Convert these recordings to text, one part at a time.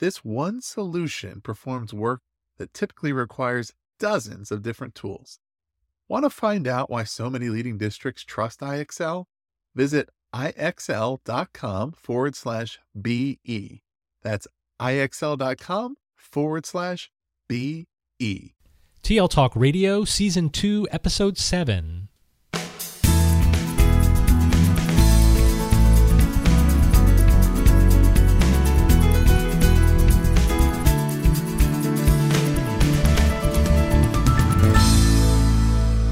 This one solution performs work that typically requires dozens of different tools. Want to find out why so many leading districts trust IXL? Visit ixl.com forward slash BE. That's ixl.com forward slash BE. TL Talk Radio, Season 2, Episode 7.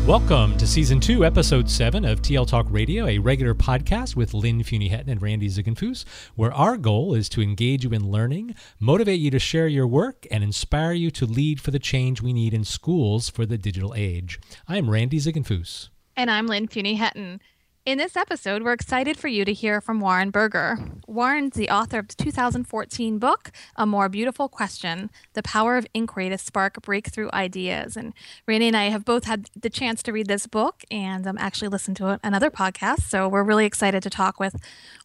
Welcome to Season 2, Episode 7 of TL Talk Radio, a regular podcast with Lynn Fuini-Hetten and Randy Ziegenfuss, where our goal is to engage you in learning, motivate you to share your work, and inspire you to lead for the change we need in schools for the digital age. I'm Randy Ziegenfuss. And I'm Lynn Fuini-Hetten. In this episode, we're excited for you to hear from Warren Berger. Warren's the author of the 2014 book, A More Beautiful Question The Power of Inquiry to Spark Breakthrough Ideas. And Randy and I have both had the chance to read this book and um, actually listen to another podcast. So we're really excited to talk with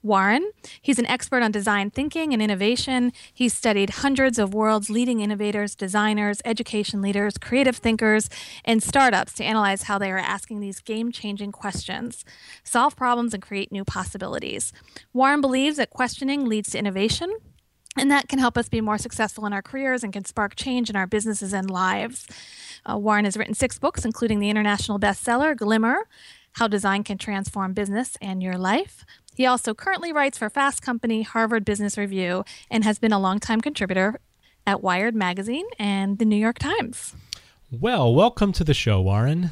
Warren. He's an expert on design thinking and innovation. He's studied hundreds of world's leading innovators, designers, education leaders, creative thinkers, and startups to analyze how they are asking these game changing questions solve problems, and create new possibilities. Warren believes that questioning leads to innovation. And that can help us be more successful in our careers and can spark change in our businesses and lives. Uh, Warren has written six books, including the international bestseller Glimmer How Design Can Transform Business and Your Life. He also currently writes for Fast Company, Harvard Business Review, and has been a longtime contributor at Wired Magazine and the New York Times. Well, welcome to the show, Warren.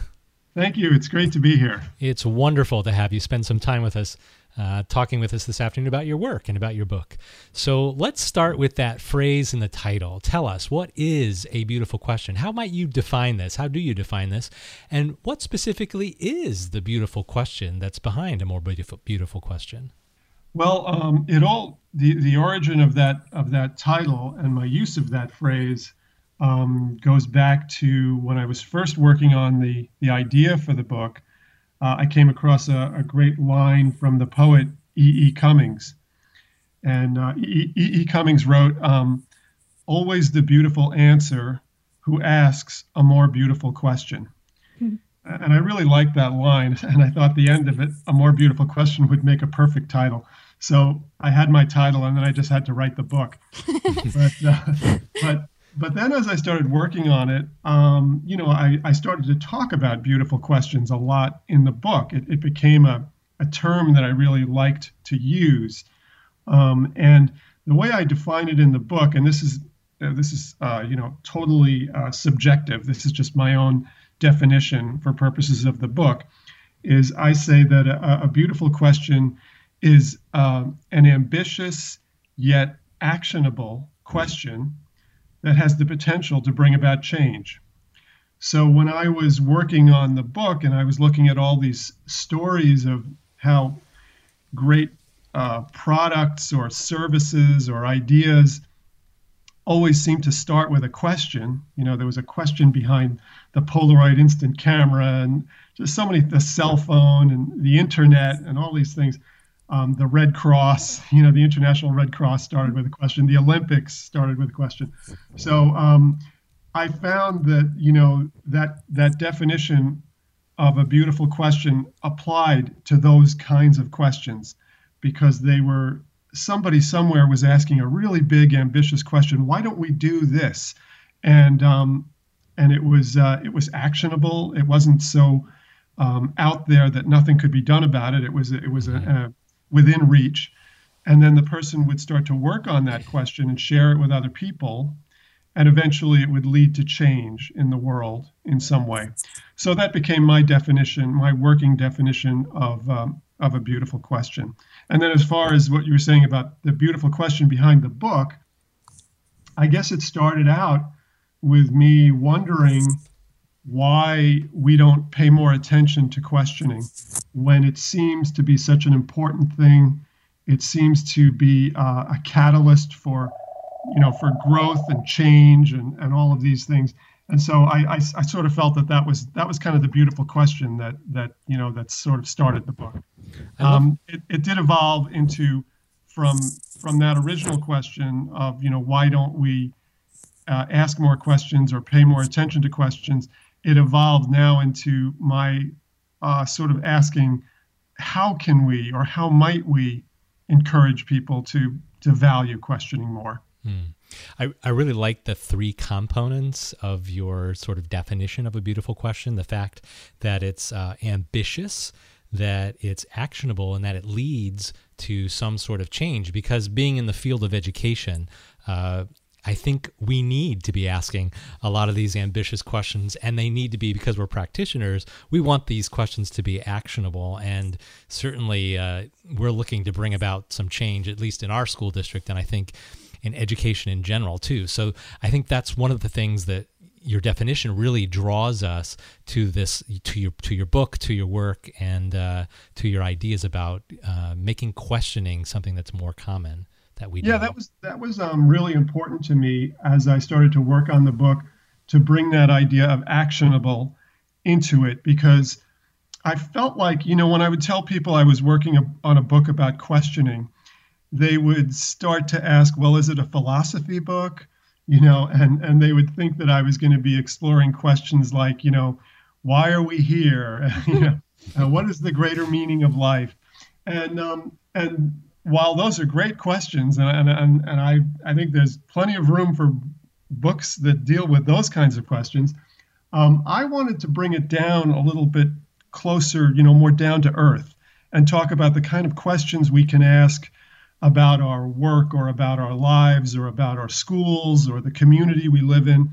Thank you. It's great to be here. It's wonderful to have you spend some time with us, uh, talking with us this afternoon about your work and about your book. So let's start with that phrase in the title. Tell us, what is a beautiful question? How might you define this? How do you define this? And what specifically is the beautiful question that's behind a more beautiful, beautiful question? Well, um, it all the the origin of that of that title and my use of that phrase um, goes back to when I was first working on the, the idea for the book. Uh, I came across a, a, great line from the poet E. E. Cummings. And uh, E. E. Cummings wrote, um, Always the beautiful answer who asks a more beautiful question. Hmm. And I really liked that line. And I thought the end of it, a more beautiful question, would make a perfect title. So I had my title and then I just had to write the book. but, uh, but but then as I started working on it, um, you know, I, I started to talk about beautiful questions a lot in the book. It, it became a, a term that I really liked to use. Um, and the way I define it in the book, and this is uh, this is uh, you know totally uh, subjective. This is just my own definition for purposes of the book. Is I say that a, a beautiful question is uh, an ambitious yet actionable question that has the potential to bring about change. So when I was working on the book and I was looking at all these stories of how great uh, products or services or ideas always seem to start with a question. You know, there was a question behind the Polaroid instant camera and just so many, the cell phone and the internet and all these things. Um, the Red Cross, you know, the International Red Cross started with a question. The Olympics started with a question. So um, I found that you know that that definition of a beautiful question applied to those kinds of questions because they were somebody somewhere was asking a really big ambitious question. Why don't we do this? And um, and it was uh, it was actionable. It wasn't so um, out there that nothing could be done about it. It was it was a, a within reach. And then the person would start to work on that question and share it with other people. And eventually it would lead to change in the world in some way. So that became my definition, my working definition of, um, of a beautiful question. And then, as far as what you were saying about the beautiful question behind the book, I guess it started out with me wondering why we don't pay more attention to questioning when it seems to be such an important thing. It seems to be uh, a catalyst for, you know, for growth and change and, and all of these things. And so I, I, I sort of felt that that was that was kind of the beautiful question that that you know that sort of started the book. Um, it, it did evolve into from from that original question of you know why don't we uh, ask more questions or pay more attention to questions it evolved now into my uh, sort of asking how can we or how might we encourage people to to value questioning more? Hmm. I, I really like the three components of your sort of definition of a beautiful question. The fact that it's uh, ambitious that it's actionable and that it leads to some sort of change. Because being in the field of education uh, I think we need to be asking a lot of these ambitious questions, and they need to be because we're practitioners. We want these questions to be actionable, and certainly uh, we're looking to bring about some change, at least in our school district, and I think in education in general too. So I think that's one of the things that your definition really draws us to this to your to your book to your work and uh, to your ideas about uh, making questioning something that's more common that we yeah that was that was um, really important to me as i started to work on the book to bring that idea of actionable into it because i felt like you know when i would tell people i was working on a book about questioning they would start to ask well is it a philosophy book? You know and and they would think that i was going to be exploring questions like you know why are we here? You know uh, what is the greater meaning of life? And um and while those are great questions, and, and, and I, I think there's plenty of room for books that deal with those kinds of questions, um, I wanted to bring it down a little bit closer, you know, more down to earth and talk about the kind of questions we can ask about our work or about our lives or about our schools or the community we live in,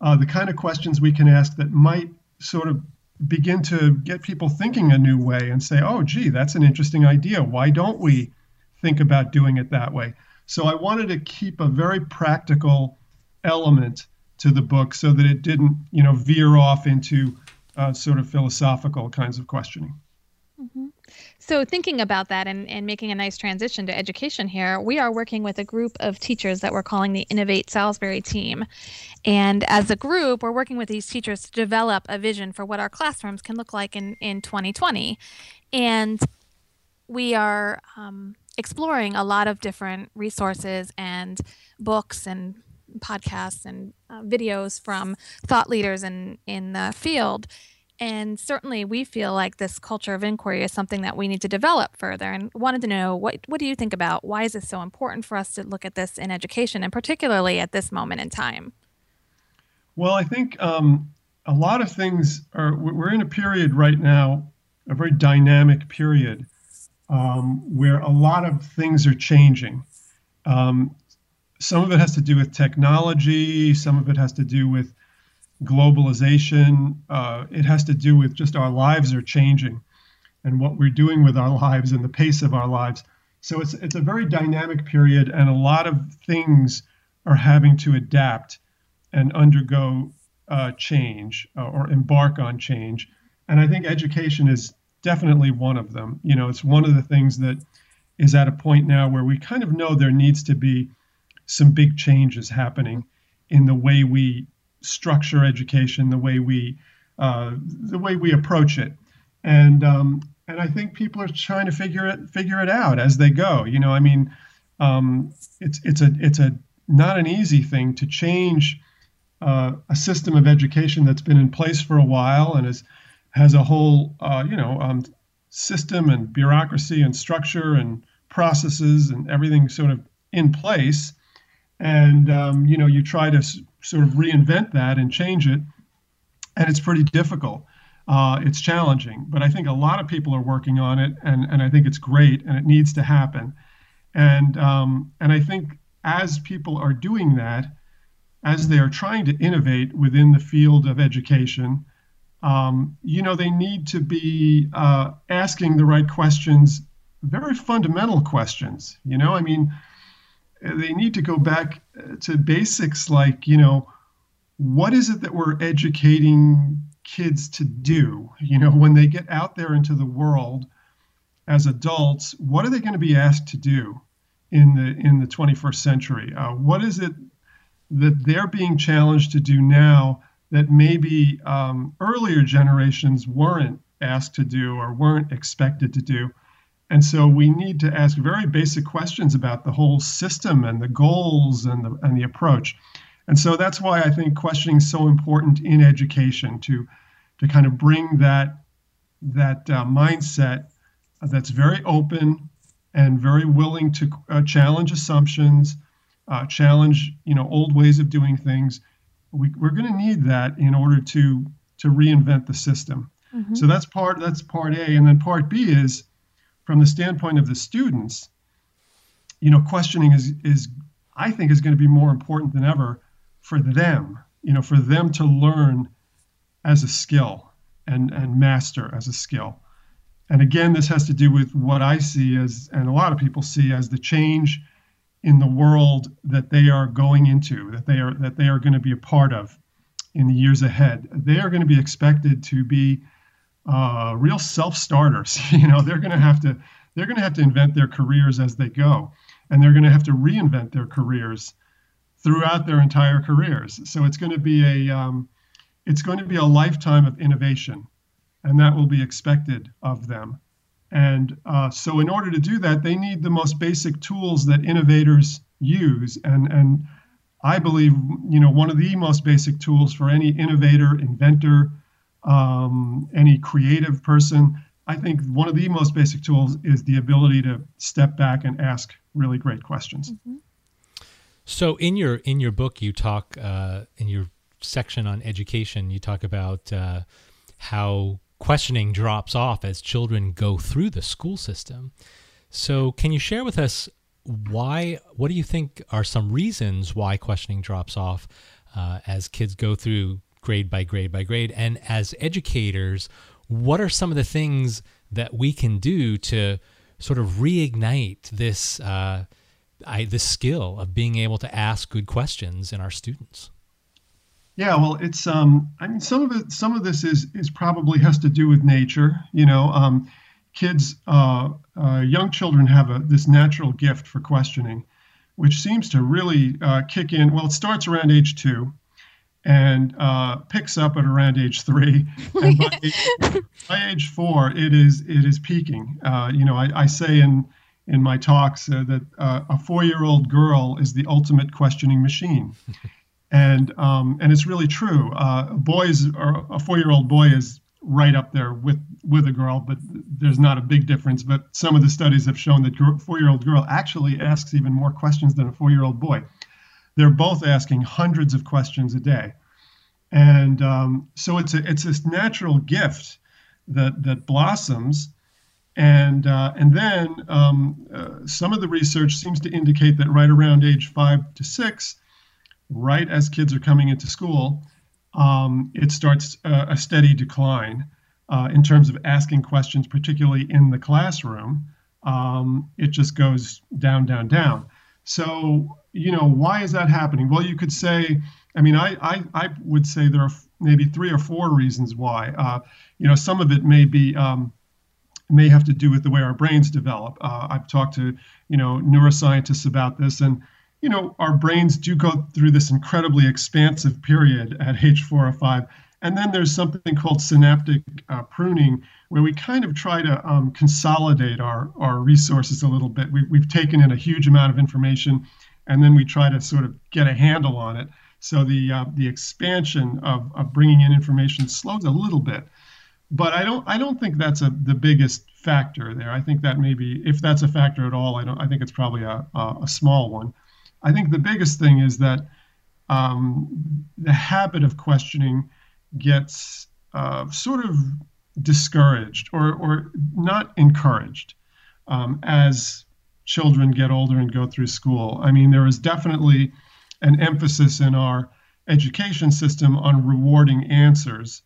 uh, the kind of questions we can ask that might sort of begin to get people thinking a new way and say, oh, gee, that's an interesting idea. Why don't we think about doing it that way. So I wanted to keep a very practical element to the book so that it didn't, you know, veer off into uh, sort of philosophical kinds of questioning. Mm-hmm. So, thinking about that and, and making a nice transition to education here, we are working with a group of teachers that we're calling the Innovate Salisbury team. And as a group, we're working with these teachers to develop a vision for what our classrooms can look like in, in 2020. And we are um, exploring a lot of different resources and books and podcasts and uh, videos from thought leaders in in the field. And certainly we feel like this culture of inquiry is something that we need to develop further. And wanted to know what what do you think about why is this so important for us to look at this in education and particularly at this moment in time? Well i think um, a lot of things are we're in a period right now a very dynamic period um, where a lot of things are changing. Um, some of it has to do with technology, some of it has to do with globalization, uh, it has to do with just our lives are changing and what we're doing with our lives and the pace of our lives. So it's, it's a very dynamic period, and a lot of things are having to adapt and undergo uh, change uh, or embark on change. And I think education is definitely one of them. You know, it's one of the things that is at a point now where we kind of know there needs to be some big changes happening in the way we structure education, the way we uh, the way we approach it, and um, and I think people are trying to figure it figure it out as they go. You know, I mean, um, it's it's a it's a not an easy thing to change uh, a system of education that's been in place for a while and is has a whole uh, you know um, system and bureaucracy and structure and processes and everything sort of in place. And um, you know you try to s- sort of reinvent that and change it. And it's pretty difficult. Uh, it's challenging. But i think a lot of people are working on it and, and i think it's great and it needs to happen. And um, and i think as people are doing that as they are trying to innovate within the field of education um, you know, they need to be uh, asking the right questions, very fundamental questions. You know, I mean, they need to go back uh, to basics like, you know, what is it that we're educating kids to do? You know, when they get out there into the world as adults, what are they going to be asked to do in the in the 21st century? Uh, what is it that they're being challenged to do now that maybe um, earlier generations weren't asked to do or weren't expected to do? And so we need to ask very basic questions about the whole system and the goals and the, and the approach. And so that's why I think questioning is so important in education to, to kind of bring that, that uh, mindset that's very open and very willing to uh, challenge assumptions, uh, challenge you know old ways of doing things. We, we're going to need that in order to to reinvent the system. Mm-hmm. So that's part that's part A, and then part B is from the standpoint of the students, you know, questioning is is I think is going to be more important than ever for them. You know, for them to learn as a skill and and master as a skill. And again, this has to do with what I see as, and a lot of people see as the change in the world that they are going into, that they are that they are going to be a part of in the years ahead. They are going to be expected to be uh, real self-starters. You know, they're going to have to they're going to have to invent their careers as they go, and they're going to have to reinvent their careers throughout their entire careers. So it's going to be a um, it's going to be a lifetime of innovation, and that will be expected of them. And uh, so, in order to do that, they need the most basic tools that innovators use, and and I believe you know one of the most basic tools for any innovator, inventor, um, any creative person. I think one of the most basic tools is the ability to step back and ask really great questions. Mm-hmm. So in your in your book, you talk uh, in your section on education, you talk about uh, how questioning drops off as children go through the school system. So can you share with us why? What do you think are some reasons why questioning drops off uh, as kids go through grade by grade by grade. And as educators, what are some of the things that we can do to sort of reignite this uh, I, this skill of being able to ask good questions in our students? Yeah, well, it's um, I mean, some of it, some of this is is probably has to do with nature. You know, um, kids, uh, uh, young children have a this natural gift for questioning, which seems to really uh, kick in. Well, it starts around age two, and uh, picks up at around age three. And by, age, by age four, it is it is peaking. Uh, you know, I, I, say in in my talks uh, that uh, a four-year-old girl is the ultimate questioning machine, and um, and it's really true. Uh, boys a four-year-old boy is right up there with with a girl, but there's not a big difference. But some of the studies have shown that four-year-old girl actually asks even more questions than a four-year-old boy they're both asking hundreds of questions a day. And um, so it's a, it's this natural gift that that blossoms, and uh, and then um, uh, some of the research seems to indicate that right around age five to six, right as kids are coming into school, um, it starts a, a steady decline uh, in terms of asking questions, particularly in the classroom. Um, it just goes down, down, down. So you know, why is that happening? Well, you could say, I mean, I, I, I would say there are maybe three or four reasons why. Uh, you know, some of it may be, um, may have to do with the way our brains develop. Uh, I've talked to, you know, neuroscientists about this, and, you know, our brains do go through this incredibly expansive period at age four or five. And then there's something called synaptic uh, pruning, where we kind of try to um, consolidate our, our resources a little bit. We, we've taken in a huge amount of information and then we try to sort of get a handle on it. So the uh, the expansion of, of bringing in information slows a little bit, but I don't I don't think that's a the biggest factor there. I think that maybe if that's a factor at all, I don't I think it's probably a a, a small one. I think the biggest thing is that um, the habit of questioning gets uh, sort of discouraged or or not encouraged um, as children get older and go through school. I mean, there is definitely an emphasis in our education system on rewarding answers.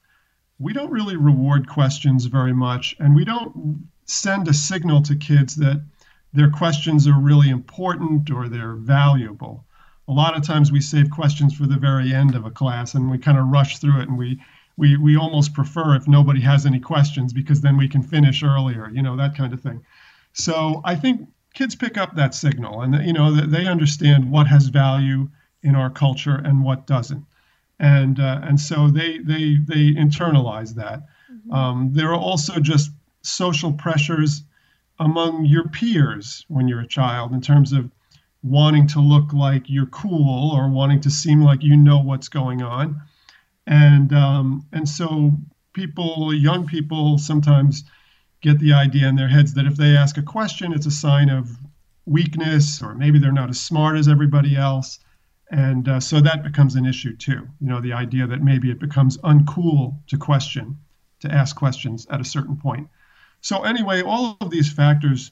We don't really reward questions very much, and we don't send a signal to kids that their questions are really important or they're valuable. A lot of times we save questions for the very end of a class and we kind of rush through it and we we we almost prefer if nobody has any questions because then we can finish earlier, you know, that kind of thing. So I think kids pick up that signal and you know they understand what has value in our culture and what doesn't and uh, and so they they they internalize that mm-hmm. um, there are also just social pressures among your peers when you're a child in terms of wanting to look like you're cool or wanting to seem like you know what's going on and um, and so people young people sometimes get the idea in their heads that if they ask a question, it's a sign of weakness, or maybe they're not as smart as everybody else. And uh, so that becomes an issue too. You know, the idea that maybe it becomes uncool to question, to ask questions at a certain point. So, anyway, all of these factors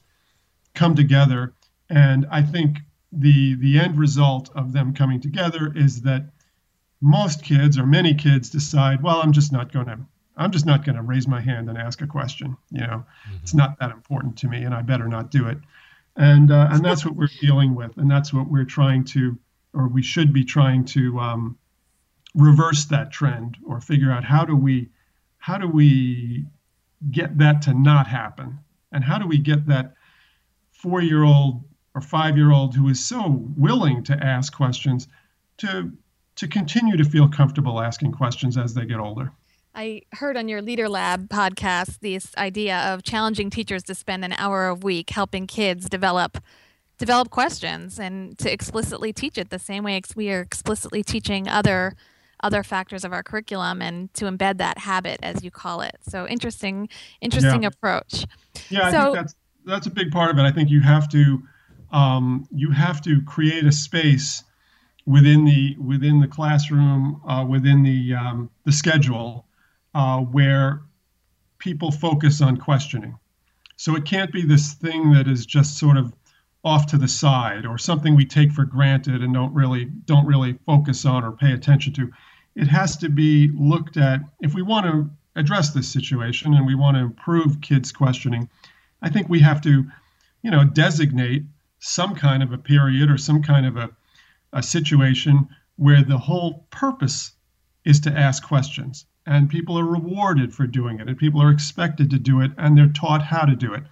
come together. And I think the, the end result of them coming together is that most kids or many kids decide, well, I'm just not going to I'm just not going to raise my hand and ask a question. You know, mm-hmm. it's not that important to me, and I better not do it. And uh, and that's what we're dealing with, and that's what we're trying to, or we should be trying to um, reverse that trend, or figure out how do we, how do we get that to not happen, and how do we get that four-year-old or five-year-old who is so willing to ask questions to to continue to feel comfortable asking questions as they get older. I heard on your Leader Lab podcast this idea of challenging teachers to spend an hour a week helping kids develop develop questions and to explicitly teach it the same way we are explicitly teaching other other factors of our curriculum and to embed that habit as you call it. So interesting interesting yeah. approach. Yeah, so, I think that's that's a big part of it. I think you have to um, you have to create a space within the within the classroom, uh, within the um, the schedule uh, where people focus on questioning. So it can't be this thing that is just sort of off to the side or something we take for granted and don't really don't really focus on or pay attention to. It has to be looked at. If we want to address this situation and we want to improve kids questioning. I think we have to, you know, designate some kind of a period or some kind of a, a situation where the whole purpose is to ask questions. And people are rewarded for doing it and people are expected to do it and they're taught how to do it.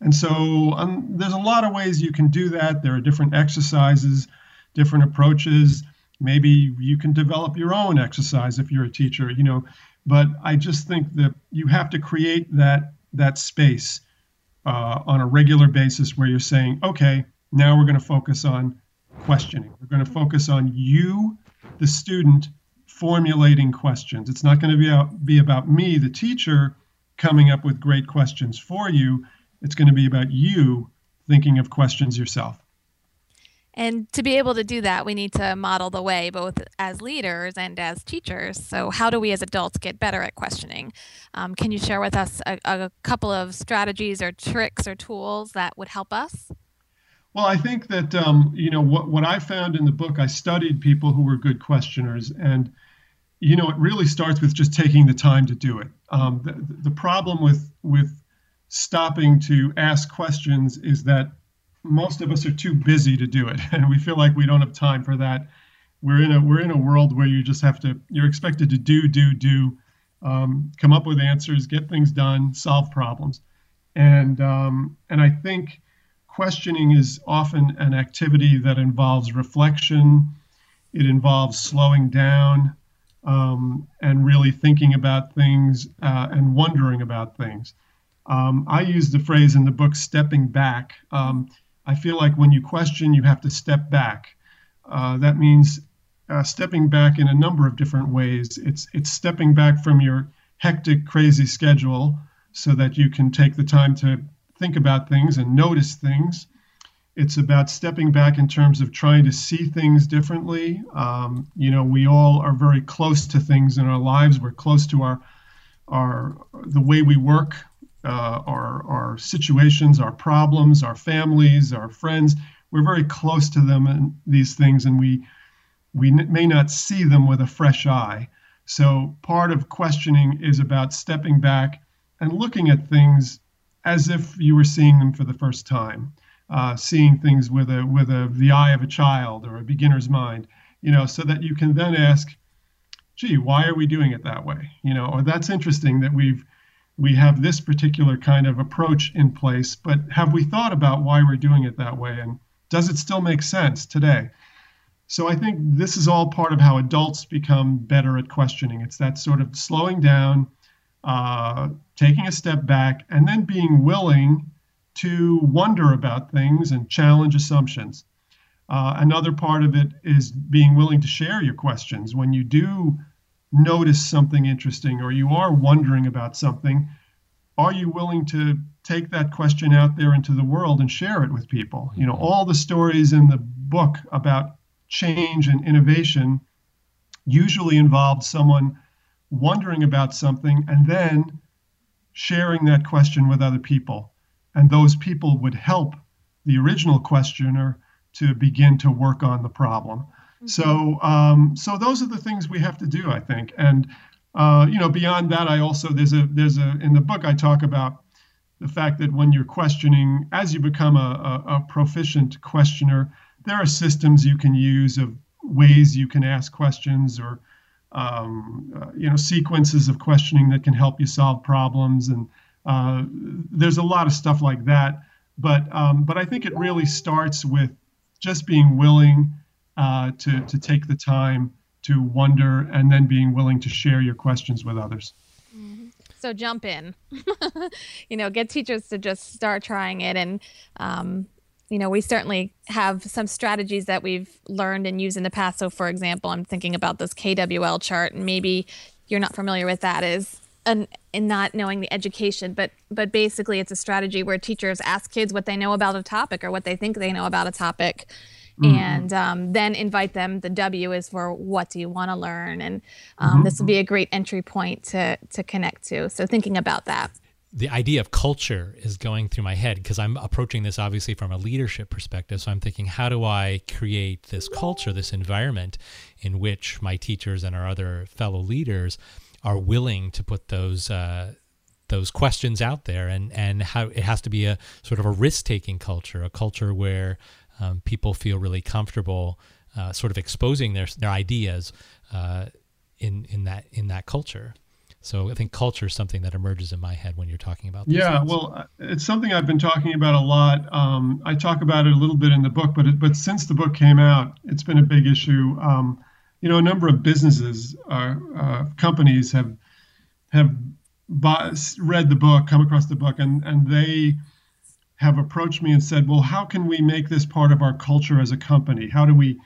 And so um, there's a lot of ways you can do that. There are different exercises different approaches maybe you can develop your own exercise if you're a teacher you know but i just think that you have to create that that space uh, on a regular basis where you're saying okay now we're going to focus on questioning we're going to focus on you the student formulating questions. It's not going to be be about me, the teacher, coming up with great questions for you. It's going to be about you thinking of questions yourself. And to be able to do that, we need to model the way both as leaders and as teachers. So, how do we as adults get better at questioning? Um, can you share with us a, a couple of strategies or tricks or tools that would help us? Well, I think that um, you know what what I found in the book. I studied people who were good questioners, and you know, it really starts with just taking the time to do it. Um, the, the problem with with stopping to ask questions is that most of us are too busy to do it, and we feel like we don't have time for that. We're in a we're in a world where you just have to you're expected to do do do, um, come up with answers, get things done, solve problems, and um, and I think questioning is often an activity that involves reflection. It involves slowing down um, and really thinking about things uh, and wondering about things. Um, I use the phrase in the book stepping back. Um, I feel like when you question, you have to step back. Uh, that means uh, stepping back in a number of different ways. It's, it's stepping back from your hectic, crazy schedule so that you can take the time to think about things and notice things. It's about stepping back in terms of trying to see things differently. Um, you know, we all are very close to things in our lives. We're close to our our the way we work, uh, our our situations, our problems, our families, our friends. We're very close to them and these things, and we we may not see them with a fresh eye. So part of questioning is about stepping back and looking at things as if you were seeing them for the first time. uh, seeing things with a with a the eye of a child or a beginner's mind, you know, so that you can then ask, "Gee, why are we doing it that way?" You know, or that's interesting that we've we have this particular kind of approach in place, but have we thought about why we're doing it that way, and does it still make sense today? So I think this is all part of how adults become better at questioning. It's that sort of slowing down, uh, taking a step back, and then being willing to wonder about things and challenge assumptions. Uh, another part of it is being willing to share your questions. When you do notice something interesting or you are wondering about something, are you willing to take that question out there into the world and share it with people? You know, mm-hmm. all the stories in the book about change and innovation usually involved someone wondering about something and then sharing that question with other people and those people would help the original questioner to begin to work on the problem. Mm-hmm. So, um, so those are the things we have to do, I think. And uh, you know, beyond that, I also there's a there's a in the book I talk about the fact that when you're questioning, as you become a, a, a proficient questioner, there are systems you can use of ways you can ask questions or um, uh, you know sequences of questioning that can help you solve problems and uh, there's a lot of stuff like that, but um, but I think it really starts with just being willing uh, to to take the time to wonder and then being willing to share your questions with others. Mm-hmm. So jump in, you know, get teachers to just start trying it, and um, you know, we certainly have some strategies that we've learned and used in the past. So, for example, I'm thinking about this KWL chart, and maybe you're not familiar with that. Is an in not knowing the education but but basically it's a strategy where teachers ask kids what they know about a topic or what they think they know about a topic mm-hmm. and um, then invite them the w is for what do you want to learn and um, mm-hmm. this would be a great entry point to to connect to so thinking about that the idea of culture is going through my head because I'm approaching this obviously from a leadership perspective. So I'm thinking, how do I create this culture, this environment in which my teachers and our other fellow leaders are willing to put those uh, those questions out there, and and how it has to be a sort of a risk taking culture, a culture where um, people feel really comfortable, uh, sort of exposing their their ideas uh, in in that in that culture. So I think culture is something that emerges in my head when you're talking about. yeah, things. well, uh, it's something I've been talking about a lot. Um, I talk about it a little bit in the book, but it, but since the book came out, it's been a big issue. Um, you know, a number of businesses, uh, uh, companies have have bought, read the book, come across the book, and and they have approached me and said, "Well, how can we make this part of our culture as a company? How do we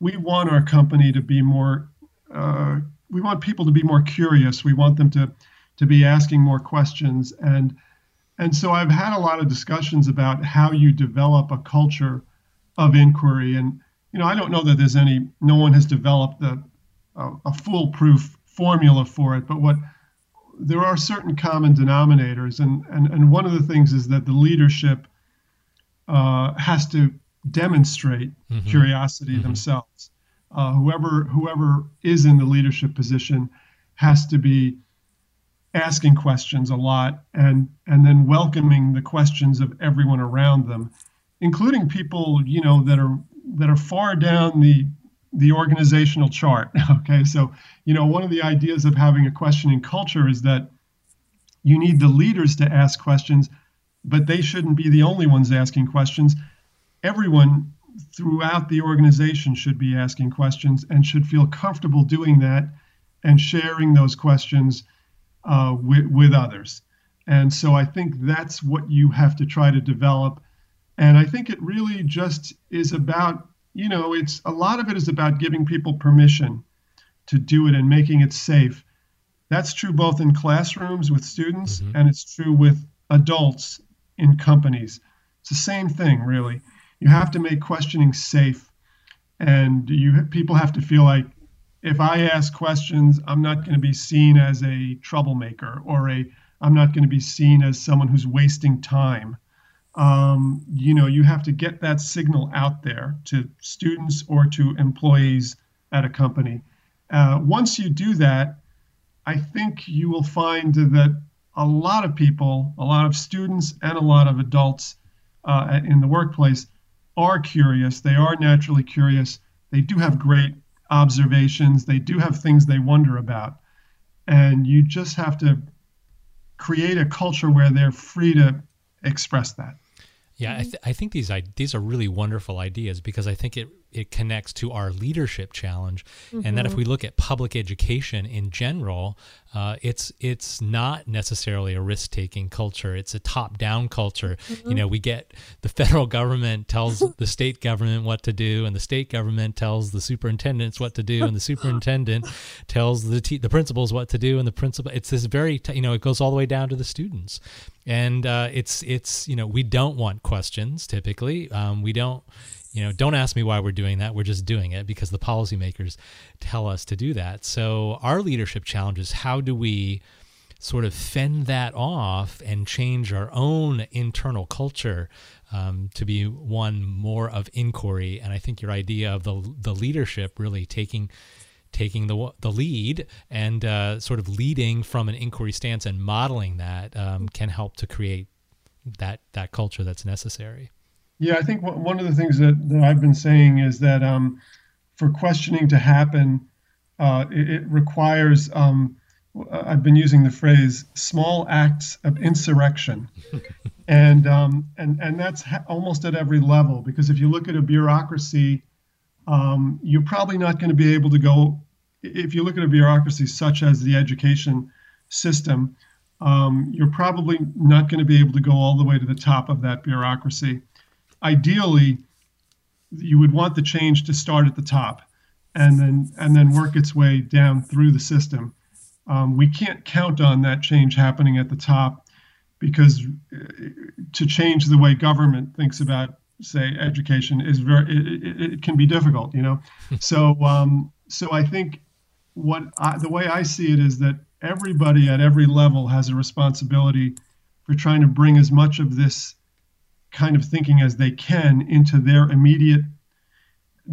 we want our company to be more uh, we want people to be more curious. We want them to to be asking more questions and and so I've had a lot of discussions about how you develop a culture of inquiry and you know, I don't know that there's any, no one has developed a, a, a foolproof formula for it, but what there are certain common denominators, and, and, and one of the things is that the leadership uh, has to demonstrate mm-hmm. curiosity mm-hmm. themselves. Uh, whoever whoever is in the leadership position has to be asking questions a lot and and then welcoming the questions of everyone around them including people you know that are that are far down the the organizational chart. Okay, so you know one of the ideas of having a questioning culture is that you need the leaders to ask questions, but they shouldn't be the only ones asking questions. Everyone throughout the organization should be asking questions and should feel comfortable doing that and sharing those questions uh, with, with others. And so I think that's what you have to try to develop and I think it really just is about, you know, it's a lot of it is about giving people permission to do it and making it safe. That's true both in classrooms with students mm-hmm. and it's true with adults in companies. It's the same thing, really. You have to make questioning safe, and you people have to feel like if I ask questions, I'm not going to be seen as a troublemaker or a I'm not going to be seen as someone who's wasting time um, you know, you have to get that signal out there to students or to employees at a company. Uh, once you do that, I think you will find that a lot of people, a lot of students, and a lot of adults uh, in the workplace are curious. They are naturally curious. They do have great observations. They do have things they wonder about. And you just have to create a culture where they're free to express that. Yeah, I, mm-hmm. th- I think these these are really wonderful ideas because I think it it connects to our leadership challenge, mm-hmm. and that if mm-hmm. we look at public education in general, uh, it's it's not necessarily a risk taking culture. It's a top down culture. Mm-hmm. You know, we get the federal government tells the state government what to do, and the state government tells the superintendents what to do, and the superintendent tells the te- the principals what to do, and the principal. It's this very t- you know it goes all the way down to the students, and uh, it's it's you know we don't want questions typically. Um, we don't you know don't ask me why we're doing that. We're just doing it because the policymakers tell us to do that. So our leadership challenge is how do we sort of fend that off and change our own internal culture um, to be one more of inquiry? And i think your idea of the the leadership really taking taking the the lead and uh, sort of leading from an inquiry stance and modeling that um, can help to create that that culture that's necessary yeah, I think one of the things that, that I've been saying is that um, for questioning to happen, uh, it, it, requires, um, I've been using the phrase small acts of insurrection. and, um, and, and that's ha- almost at every level, because if you look at a bureaucracy, um, you're probably not going to be able to go, if you look at a bureaucracy such as the education system, um, you're probably not going to be able to go all the way to the top of that bureaucracy ideally, you would want the change to start at the top and then and then work its way down through the system. Um, we can't count on that change happening at the top because uh, to change the way government thinks about say education is very it, it, it can be difficult you know so um, so i think what I, the way i see it is that everybody at every level has a responsibility for trying to bring as much of this kind of thinking as they can into their immediate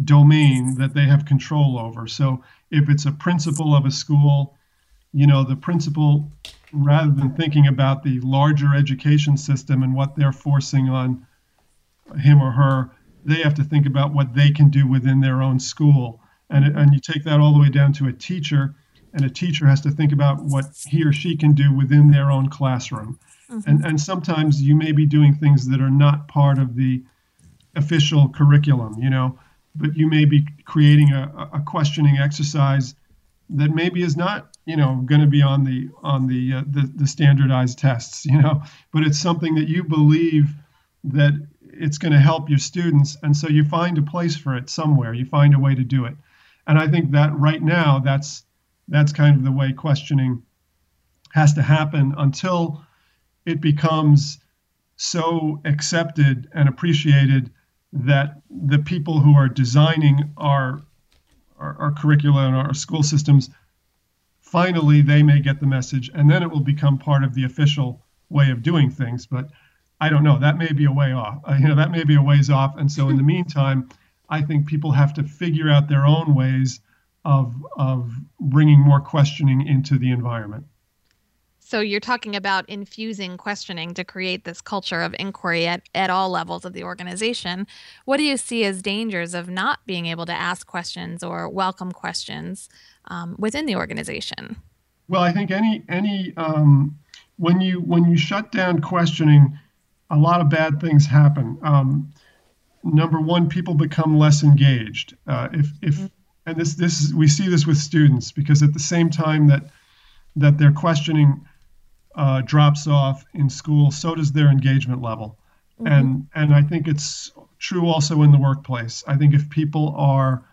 domain that they have control over. So if it's a principal of a school, you know, the principal, rather than thinking about the larger education system and what they're forcing on him or her, they have to think about what they can do within their own school. And, and you take that all the way down to a teacher, and a teacher has to think about what he or she can do within their own classroom. Mm-hmm. And, and sometimes you may be doing things that are not part of the official curriculum, you know, but you may be creating a, a questioning exercise that maybe is not, you know, going to be on the on the, uh, the the standardized tests, you know, but it's something that you believe that it's going to help your students, and so you find a place for it somewhere. You find a way to do it, and I think that right now that's that's kind of the way questioning has to happen until it becomes so accepted and appreciated that the people who are designing our, our, our curricula and our school systems finally they may get the message and then it will become part of the official way of doing things. But i don't know. That may be a way off uh, you know that may be a ways off. And so in the meantime i think people have to figure out their own ways of of bringing more questioning into the environment so you're talking about infusing questioning to create this culture of inquiry at, at all levels of the organization. What do you see as dangers of not being able to ask questions or welcome questions um, within the organization? Well, I think any any um, when you when you shut down questioning, a lot of bad things happen. Um, number one, people become less engaged. Uh, if if mm-hmm. and this this we see this with students because at the same time that that they're questioning uh, drops off in school, so does their engagement level. Mm-hmm. And and I think it's true also in the workplace. I think if people are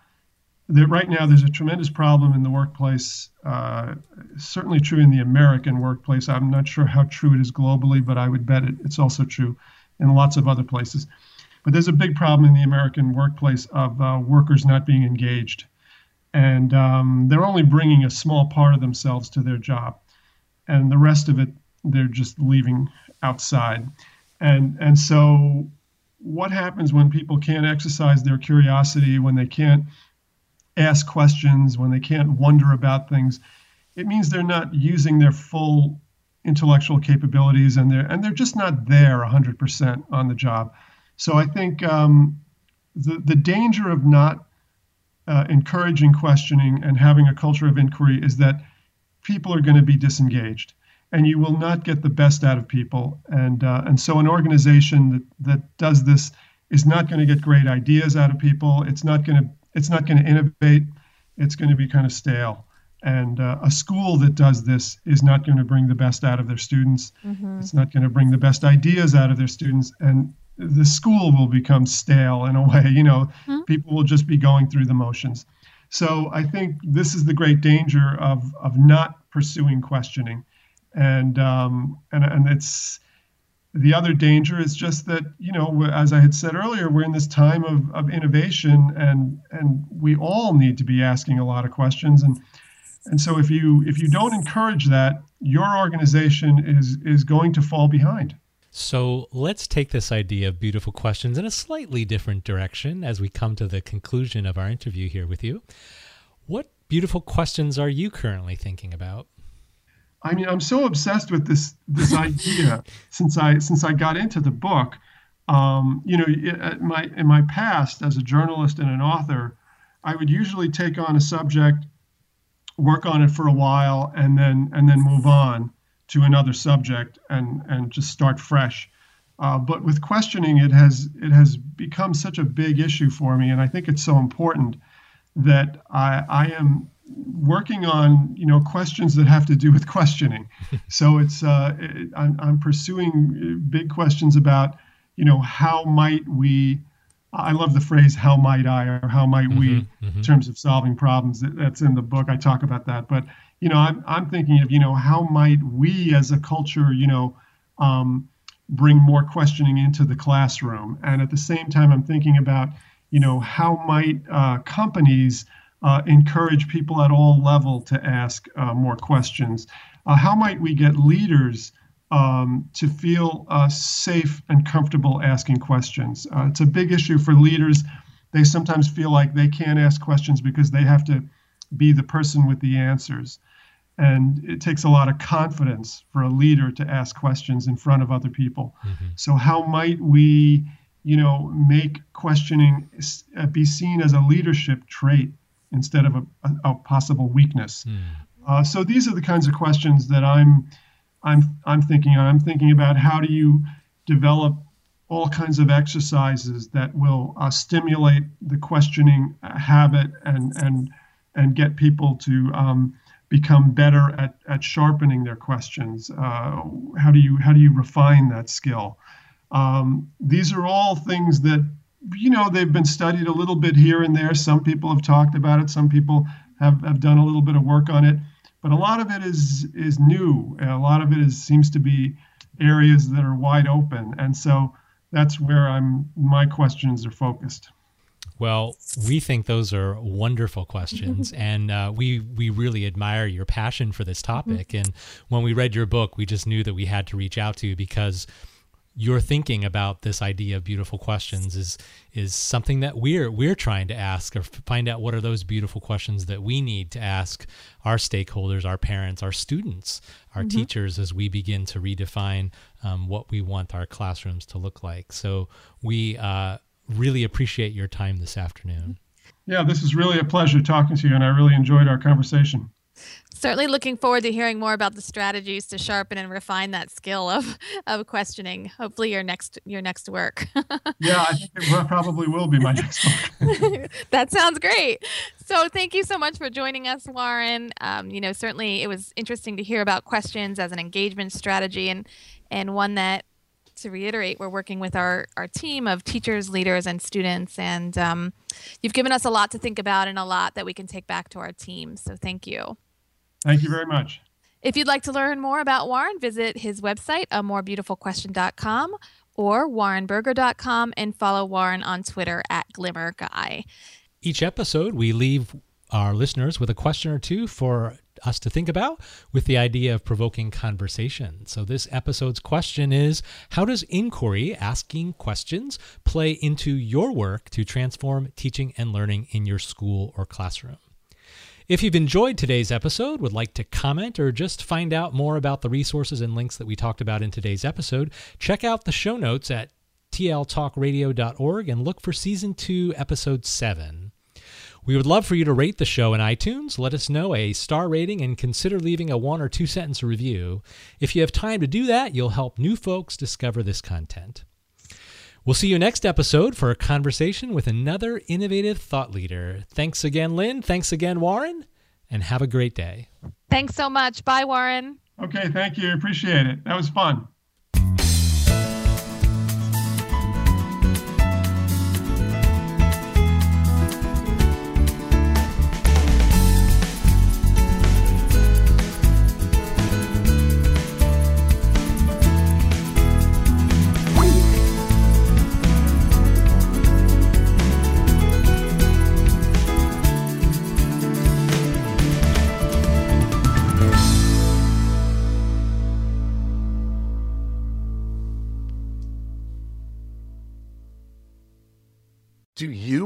that right now there's a tremendous problem in the workplace. Uh, certainly true in the American workplace. I'm not sure how true it is globally, but I would bet it, it's also true in lots of other places. But there's a big problem in the American workplace of uh, workers not being engaged, and um, they're only bringing a small part of themselves to their job and the rest of it they're just leaving outside. And and so what happens when people can't exercise their curiosity, when they can't ask questions, when they can't wonder about things? It means they're not using their full intellectual capabilities and they're and they're just not there 100% on the job. So I think um, the the danger of not uh, encouraging questioning and having a culture of inquiry is that people are going to be disengaged, and you will not get the best out of people. And uh, and so an organization that that does this is not going to get great ideas out of people. It's not going to it's not going to innovate. It's going to be kind of stale. And uh, a school that does this is not going to bring the best out of their students. Mm-hmm. It's not going to bring the best ideas out of their students. And the school will become stale in a way. You know, mm-hmm. people will just be going through the motions. So I think this is the great danger of of not pursuing questioning, and um, and and it's the other danger is just that you know as i had said earlier we're in this time of, of innovation and and we all need to be asking a lot of questions. And and so if you if you don't encourage that your organization is is going to fall behind. So let's take this idea of beautiful questions in a slightly different direction as we come to the conclusion of our interview here with you. What beautiful questions are you currently thinking about I mean, I'm so obsessed with this this idea since I since I got into the book. Um, you know, in my in my past as a journalist and an author, I would usually take on a subject, work on it for a while, and then and then move on to another subject and and just start fresh. Uh, but with questioning, it has it has become such a big issue for me, and I think it's so important that I I am working on you know questions that have to do with questioning. so it's uh, it, I'm, I'm pursuing big questions about you know how might we. I love the phrase "how might I" or "how might we" mm-hmm, mm-hmm. in terms of solving problems. That's in the book. I talk about that, but you know, I'm I'm thinking of you know how might we as a culture you know um, bring more questioning into the classroom, and at the same time, I'm thinking about you know how might uh, companies uh, encourage people at all level to ask uh, more questions. Uh, how might we get leaders um, to feel uh, safe and comfortable asking questions? Uh, it's a big issue for leaders. They sometimes feel like they can't ask questions because they have to be the person with the answers. And it takes a lot of confidence for a leader to ask questions in front of other people. Mm-hmm. So, how might we, you know, make questioning uh, be seen as a leadership trait instead of a, a, a possible weakness. Mm. Uh, so these are the kinds of questions that I'm I'm I'm thinking. I'm thinking about how do you develop all kinds of exercises that will uh, stimulate the questioning habit and and and get people to um, become better at, at sharpening their questions. Uh, how do you how do you refine that skill? Um, these are all things that you know, they've been studied a little bit here and there. Some people have talked about it. Some people have, have done a little bit of work on it. But a lot of it is is new. And a lot of it is seems to be areas that are wide open. And so that's where I'm my questions are focused. Well, we think those are wonderful questions, and uh, we we really admire your passion for this topic. And when we read your book, we just knew that we had to reach out to you because your thinking about this idea of beautiful questions is is something that we're we're trying to ask or find out what are those beautiful questions that we need to ask our stakeholders, our parents, our students, our mm-hmm. teachers as we begin to redefine um, what we want our classrooms to look like. So we uh, really appreciate your time this afternoon. Yeah, this is really a pleasure talking to you, and I really enjoyed our conversation certainly looking forward to hearing more about the strategies to sharpen and refine that skill of of questioning. Hopefully, your next your next work. yeah, I think it probably will be my next book. that sounds great. So, thank you so much for joining us, Warren. Um, you know, certainly it was interesting to hear about questions as an engagement strategy, and and one that to reiterate, we're working with our, our team of teachers, leaders, and students. And um, you've given us a lot to think about and a lot that we can take back to our team. So thank you. Thank you very much. If you'd like to learn more about Warren, visit his website, a morebeautifulquestion.com or warrenberger.com and follow Warren on Twitter at glimmerguy. Each episode, we leave our listeners with a question or two for us to think about with the idea of provoking conversation. So, this episode's question is How does inquiry, asking questions, play into your work to transform teaching and learning in your school or classroom? If you've enjoyed today's episode, would like to comment, or just find out more about the resources and links that we talked about in today's episode, check out the show notes at tltalkradio.org and look for season 2, episode 7. We would love for you to rate the show in iTunes, let us know a star rating, and consider leaving a one or two sentence review. If you have time to do that, you'll help new folks discover this content. We'll see you next episode for a conversation with another innovative thought leader. Thanks again, Lynn. Thanks again, Warren, and have a great day. Thanks so much. Bye, Warren. Okay, thank you. Appreciate it. That was fun.